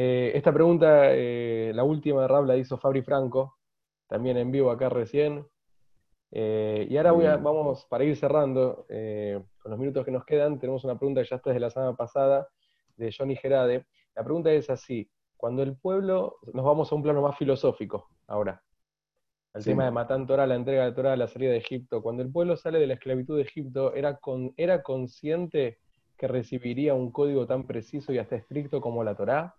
Eh, esta pregunta, eh, la última de Rab la hizo Fabri Franco, también en vivo acá recién. Eh, y ahora voy a- vamos, para ir cerrando, con los minutos que nos quedan, tenemos una pregunta que ya está desde la semana pasada, de Johnny Gerade. La pregunta es así, cuando el pueblo, nos vamos a un plano más filosófico ahora, al Sí. tema de Matán Torah, la entrega de Torah, la salida de Egipto, cuando el pueblo sale de la esclavitud de Egipto, ¿era, con, ¿era consciente que recibiría un código tan preciso y hasta estricto como la Torá?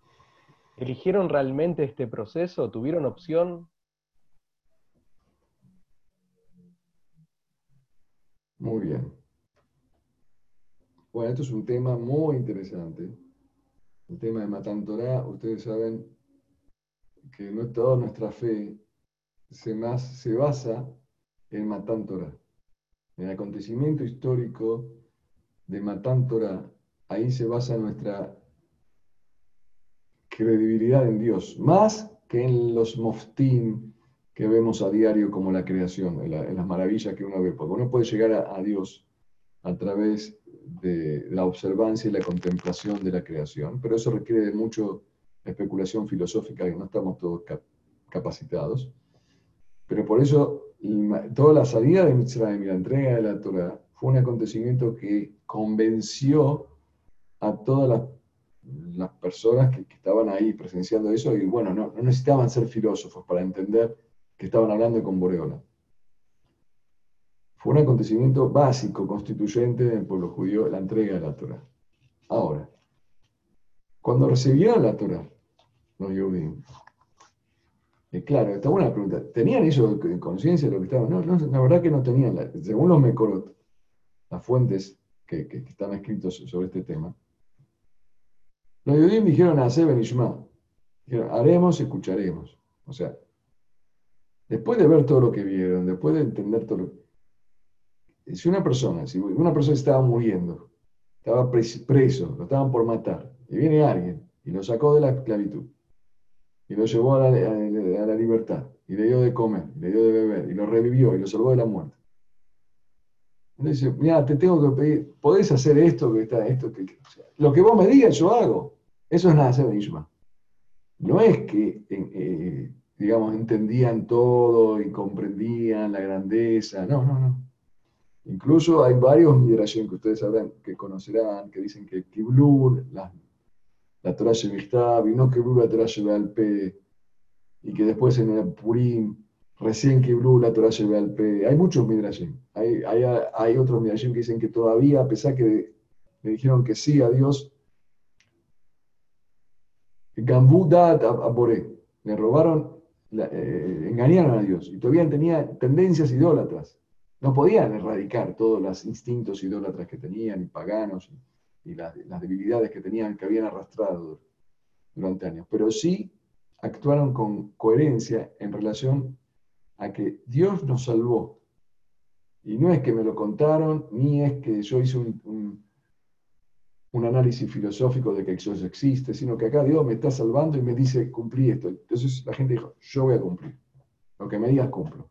¿Eligieron realmente este proceso? ¿Tuvieron opción? Muy bien. Bueno, esto es un tema muy interesante. El tema de Matan Torah, ustedes saben que no toda nuestra fe se, más, se basa en Matan Torah. En el acontecimiento histórico de Matan Torah, ahí se basa nuestra credibilidad en Dios, más que en los moftim que vemos a diario como la creación, en, la- en las maravillas que uno ve, porque uno puede llegar a, Dios a través de la observancia y la contemplación de la creación, pero eso requiere de mucha especulación filosófica y no estamos todos cap- capacitados. Pero por eso toda la salida de Mitzrayim y la entrega de la Torah fue un acontecimiento que convenció a todas las, las personas que, estaban ahí presenciando eso y bueno, no, necesitaban ser filósofos para entender que estaban hablando con Boreola. Fue un acontecimiento básico, constituyente del pueblo judío, la entrega de la Torah. Ahora, cuando recibieron la Torah, los judíos, y claro, está buena la pregunta, ¿tenían ellos conciencia de lo que estaban? No, no, la verdad que no tenían. La- según los Mekorot, las fuentes que, que- que están escritos sobre este tema, los judíos dijeron a Seben Ishma, dijeron, haremos escucharemos. O sea, después de ver todo lo que vieron, después de entender todo lo si una persona, si una persona estaba muriendo, estaba pres- preso, lo estaban por matar, y viene alguien y lo sacó de la esclavitud, y lo llevó a la, libertad, y le dio de comer, le dio de beber, y lo revivió, y lo salvó de la muerte. Entonces dice, mira, te tengo que pedir, ¿podés hacer esto que está, esto que, que-?" lo que vos me digas, yo hago. Eso es de Ishma. No es que, eh, digamos, entendían todo y comprendían la grandeza, no, no, no. Incluso hay varios midrashim que ustedes sabrán, que conocerán, que dicen que Kiblur, la, la Torah Shemichtab, y no Kiblur la Torah Shebealpe, y que después en el Purim, recién Kiblur la Torah Shebealpe. Hay muchos midrashim. Hay, hay, hay otros midrashim que dicen que todavía, a pesar que le dijeron que sí a Dios, Gambú Dat a, a Boré, le robaron, eh, engañaron a Dios, y todavía tenía tendencias idólatras. No podían erradicar todos los instintos idólatras que tenían y paganos y, las, debilidades que tenían, que habían arrastrado durante años, pero sí actuaron con coherencia en relación a que Dios nos salvó. Y no es que me lo contaron, ni es que yo hice un- un análisis filosófico de que Dios existe, sino que acá Dios me está salvando y me dice, cumplí esto. Entonces la gente dijo, yo voy a cumplir. Lo que me digas, cumplo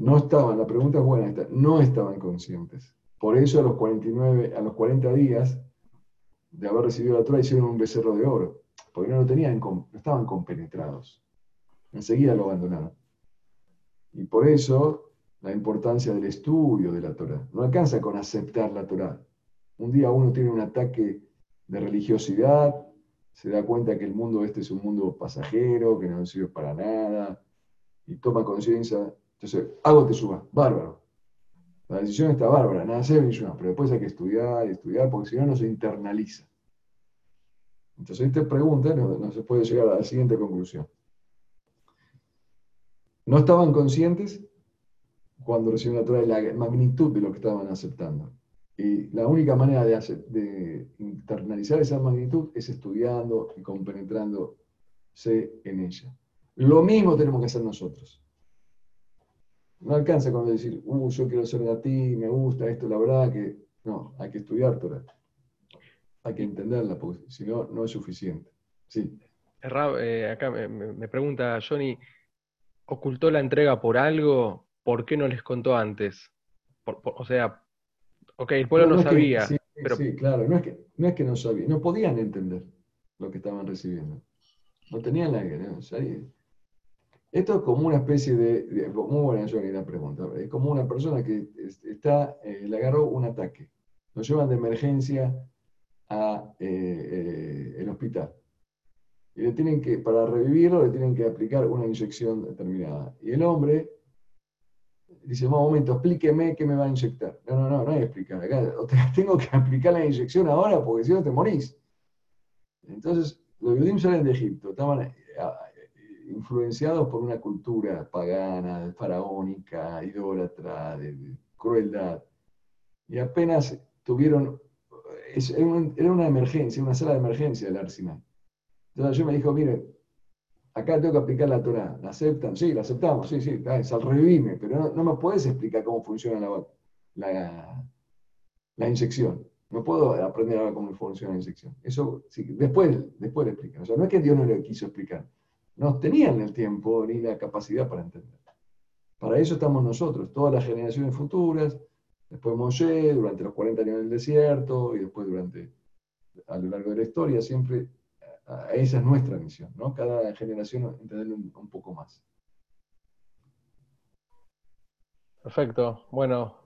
no estaban, la pregunta es buena no estaban conscientes. Por eso a los 49, a los 40 días de haber recibido la Torah hicieron un becerro de oro, porque no lo tenían, no estaban compenetrados. Enseguida lo abandonaron. Y por eso la importancia del estudio de la Torah. No alcanza con aceptar la Torah. Un día uno tiene un ataque de religiosidad, se da cuenta que el mundo este es un mundo pasajero, que no sirve para nada, y toma conciencia. Entonces, hago te suba, bárbaro. La decisión está bárbara, nada se pero después hay que estudiar y estudiar, porque si no, no se internaliza. Entonces, esta pregunta no, no se puede llegar a la siguiente conclusión. No estaban conscientes cuando Torah de la magnitud de lo que estaban aceptando. Y la única manera de, internalizar esa magnitud es estudiando y compenetrándose en ella. Lo mismo tenemos que hacer nosotros. No alcanza con decir, uh, yo quiero ser de ti, me gusta esto, la verdad que. No, hay que estudiar Torah. Hay que entenderla, porque si no, no es suficiente. Sí. Rab, eh, acá me pregunta Johnny, ¿ocultó la entrega por algo? ¿Por qué no les contó antes? Por- por- o sea, ok, el pueblo no, es que- sabía, sí, pero sí, claro, no es, que, no es que no sabían, no podían entender. lo que estaban recibiendo. No tenían la guerra. Esto es como una especie de, muy buena la pregunta, es como una persona que está, eh, le agarró un ataque, lo llevan de emergencia a eh, eh, el hospital. Y le tienen que, para revivirlo, le tienen que aplicar una inyección determinada. Y el hombre dice, un momento, explíqueme qué me va a inyectar. No, no, no, no hay que explicar. Acá, tengo que aplicar la inyección ahora porque si no te morís. Entonces, los judíos salen de Egipto, estaban eh, influenciados por una cultura pagana, faraónica, idólatra, de, crueldad. Y apenas tuvieron, era una emergencia, una sala de emergencia del Arsenal. Entonces yo me dijo, mire, acá tengo que aplicar la Torah. ¿La aceptan? Sí, la aceptamos, sí, sí, es al revime, pero no, me puedes explicar cómo funciona la, la, inyección. No puedo aprender ahora cómo funciona la inyección. Eso después, después le explican. O sea, no es que Dios no le quiso explicar. No tenían el tiempo ni la capacidad para entender. Para eso estamos nosotros, todas las generaciones futuras, después Moshe, durante los 40 años del desierto, y después durante, a lo largo de la historia, siempre esa es nuestra misión, ¿no? Cada generación entenderlo un, un poco más. Perfecto. Bueno,